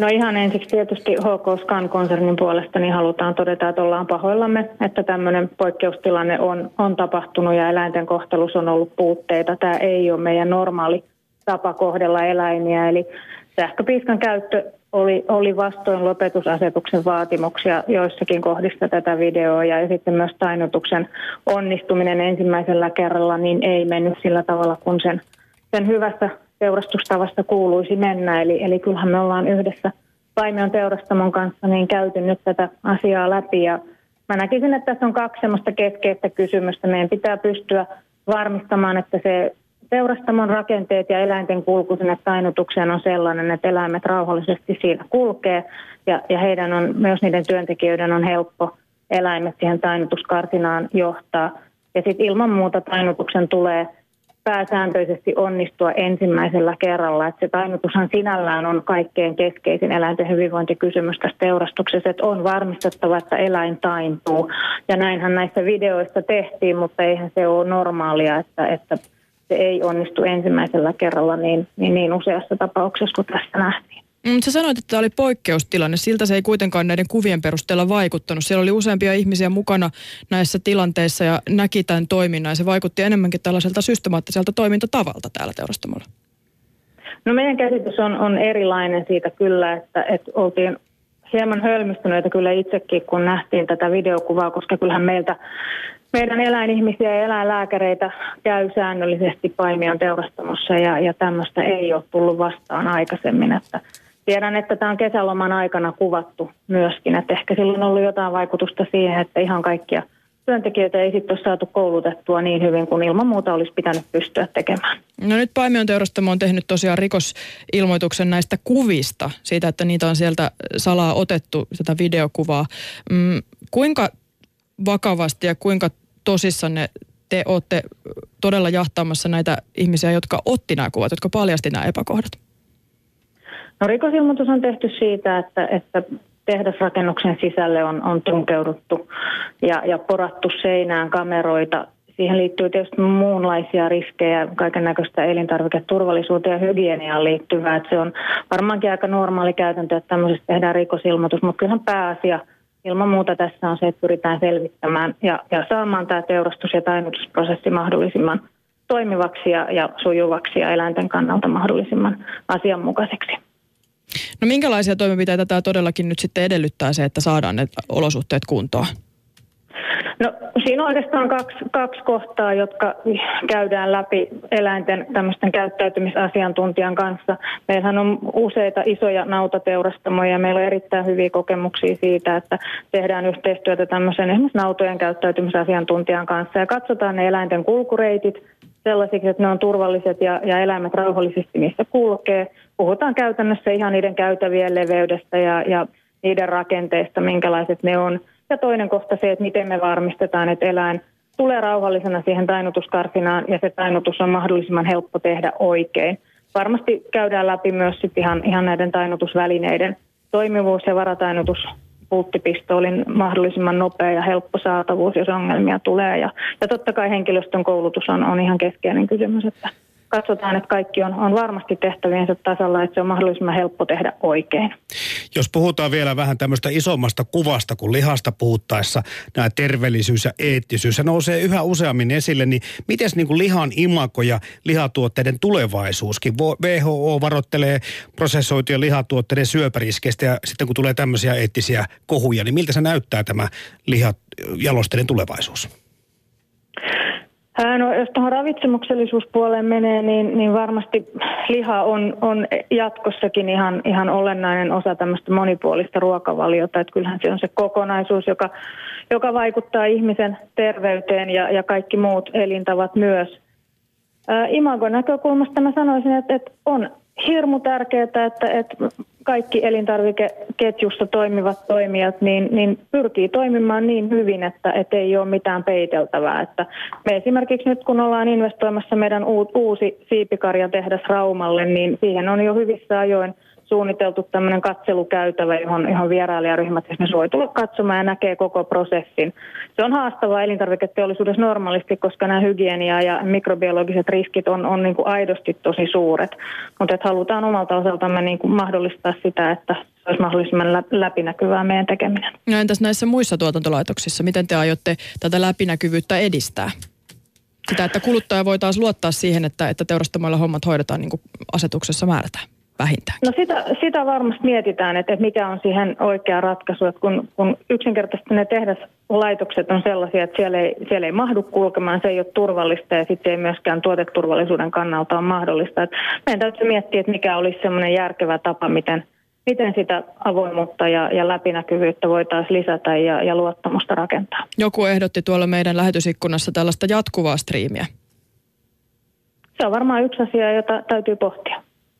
No ihan ensiksi tietysti HK Scan-konsernin puolesta niin halutaan todeta, että ollaan pahoillamme, että tämmöinen poikkeustilanne on, on tapahtunut ja eläinten kohtelussa on ollut puutteita. Tämä ei ole meidän normaali tapa kohdella eläimiä, eli sähköpiiskan käyttö oli, oli vastoin lopetusasetuksen vaatimuksia joissakin kohdissa tätä videoa ja sitten myös tainnutuksen onnistuminen ensimmäisellä kerralla niin ei mennyt sillä tavalla, kun sen, sen hyvässä teurastustavasta kuuluisi mennä. Eli, eli kyllähän me ollaan yhdessä Paimion teurastamon kanssa niin käyty nyt tätä asiaa läpi ja mä näkisin, että tässä on kaksi semmoista keskeistä kysymystä. Meidän pitää pystyä varmistamaan, että se teurastamon rakenteet ja eläinten kulku sinne tainnutukseen on sellainen, että eläimet rauhallisesti siinä kulkee ja, ja heidän on, myös niiden työntekijöiden on helppo eläimet siihen tainnutuskarsinaan johtaa. Ja sitten ilman muuta tainnutuksen tulee pääsääntöisesti onnistua ensimmäisellä kerralla. Että se tainnutushan sinällään on kaikkein keskeisin eläinten hyvinvointikysymys tässä teurastuksessa, että on varmistettava, että eläin taintuu. Ja näinhän näissä videoissa tehtiin, mutta eihän se ole normaalia, että, että se ei onnistu ensimmäisellä kerralla niin, niin, niin useassa tapauksessa kuin tässä nähtiin. Mm, sä sanoit, että tämä oli poikkeustilanne. Siltä se ei kuitenkaan näiden kuvien perusteella vaikuttanut. Siellä oli useampia ihmisiä mukana näissä tilanteissa ja näki tämän toiminnan. Se vaikutti enemmänkin tällaiselta systemaattiselta toimintatavalta täällä teurastamolla. No meidän käsitys on, on erilainen siitä kyllä, että, että oltiin hieman hölmistyneitä kyllä itsekin, kun nähtiin tätä videokuvaa, koska kyllähän meiltä meidän eläinihmisiä ja eläinlääkäreitä käy säännöllisesti Paimion teurastamossa ja, ja tämmöistä ei ole tullut vastaan aikaisemmin. Että tiedän, että tämä on kesäloman aikana kuvattu myöskin, että ehkä silloin on ollut jotain vaikutusta siihen, että ihan kaikkia työntekijöitä ei sitten ole saatu koulutettua niin hyvin kuin ilman muuta olisi pitänyt pystyä tekemään. No nyt Paimion teurastamo on tehnyt tosiaan rikosilmoituksen näistä kuvista, siitä, että niitä on sieltä salaa otettu, tätä videokuvaa. Mm, kuinka vakavasti ja kuinka tosissanne te olette todella jahtaamassa näitä ihmisiä, jotka otti nämä kuvat, jotka paljasti nämä epäkohdat? No rikosilmoitus on tehty siitä, että, että tehdasrakennuksen sisälle on, on tunkeuduttu ja, ja porattu seinään kameroita. Siihen liittyy tietysti muunlaisia riskejä, kaiken näköistä elintarviketurvallisuuteen ja hygieniaan liittyvää. Että se on varmaankin aika normaali käytäntö, että tämmöisestä tehdään rikosilmoitus, mutta kyllähän pääasia – ilman muuta tässä on se, että pyritään selvittämään ja, ja saamaan tämä teurastus- ja tainnutusprosessi mahdollisimman toimivaksi ja, ja sujuvaksi ja eläinten kannalta mahdollisimman asianmukaiseksi. No minkälaisia toimenpiteitä tämä todellakin nyt sitten edellyttää se, että saadaan ne olosuhteet kuntoon? No siinä on oikeastaan kaksi, kaksi kohtaa, jotka käydään läpi eläinten tämmöisten käyttäytymisasiantuntijan kanssa. Meillähän on useita isoja nautateurastamoja ja meillä on erittäin hyviä kokemuksia siitä, että tehdään yhteistyötä tämmöisen esimerkiksi nautojen käyttäytymisasiantuntijan kanssa ja katsotaan ne eläinten kulkureitit sellaisiksi, että ne on turvalliset ja, ja eläimet rauhallisesti niissä kulkee. Puhutaan käytännössä ihan niiden käytävien leveydestä ja, ja niiden rakenteista, minkälaiset ne on – ja toinen kohta se, että miten me varmistetaan, että eläin tulee rauhallisena siihen tainnutuskarsinaan ja se tainnutus on mahdollisimman helppo tehdä oikein. Varmasti käydään läpi myös sit ihan, ihan näiden tainnutusvälineiden toimivuus ja varatainnutus pulttipistoolin mahdollisimman nopea ja helppo saatavuus, jos ongelmia tulee. Ja, ja totta kai henkilöstön koulutus on, on ihan keskeinen kysymys, että katsotaan, että kaikki on, on varmasti tehtäviensä tasalla, että se on mahdollisimman helppo tehdä oikein. Jos puhutaan vielä vähän tämmöistä isommasta kuvasta kuin lihasta puhuttaessa, nämä terveellisyys ja eettisyys, se nousee yhä useammin esille, niin miten niin lihan imako ja lihatuotteiden tulevaisuuskin? WHO varoittelee prosessoitujen lihatuotteiden syöpäriskeistä ja sitten kun tulee tämmöisiä eettisiä kohuja, niin miltä se näyttää tämä lihajalosteiden tulevaisuus? No, jos tuohon ravitsemuksellisuuspuoleen menee, niin, niin varmasti liha on, on jatkossakin ihan, ihan olennainen osa tämmöistä monipuolista ruokavaliota. Että kyllähän se on se kokonaisuus, joka, joka vaikuttaa ihmisen terveyteen ja, ja kaikki muut elintavat myös. imagon näkökulmasta mä sanoisin, että, että on hirmu tärkeää, että, että kaikki elintarvikeketjussa toimivat toimijat niin, niin pyrkii toimimaan niin hyvin, että, että ei ole mitään peiteltävää. Että me esimerkiksi nyt kun ollaan investoimassa meidän uusi siipikarjatehdas Raumalle, niin siihen on jo hyvissä ajoin suunniteltu tämmöinen katselukäytävä, johon, johon vierailijaryhmät esimerkiksi voi tulla katsomaan ja näkee koko prosessin. Se on haastavaa elintarviketeollisuudessa normaalisti, koska nämä hygienia ja mikrobiologiset riskit on, on niin kuin aidosti tosi suuret. Mutta halutaan omalta osaltamme niin kuin mahdollistaa sitä, että se olisi mahdollisimman läpinäkyvää meidän tekeminen. No entäs näissä muissa tuotantolaitoksissa, miten te aiotte tätä läpinäkyvyyttä edistää? Sitä, että kuluttaja voi taas luottaa siihen, että, että teurastamoilla hommat hoidetaan niin kuin asetuksessa määrätään vähintään. No sitä, sitä varmasti mietitään, että, että mikä on siihen oikea ratkaisu. Että kun, kun yksinkertaisesti ne tehdaslaitokset on sellaisia, että siellä ei, siellä ei mahdu kulkemaan, se ei ole turvallista ja sitten ei myöskään tuoteturvallisuuden kannalta ole mahdollista. Että meidän täytyy miettiä, että mikä olisi semmoinen järkevä tapa, miten, miten sitä avoimuutta ja, ja läpinäkyvyyttä voitaisiin lisätä ja, ja luottamusta rakentaa. Joku ehdotti tuolla meidän lähetysikkunassa tällaista jatkuvaa striimiä. Se on varmaan yksi asia, jota täytyy pohtia.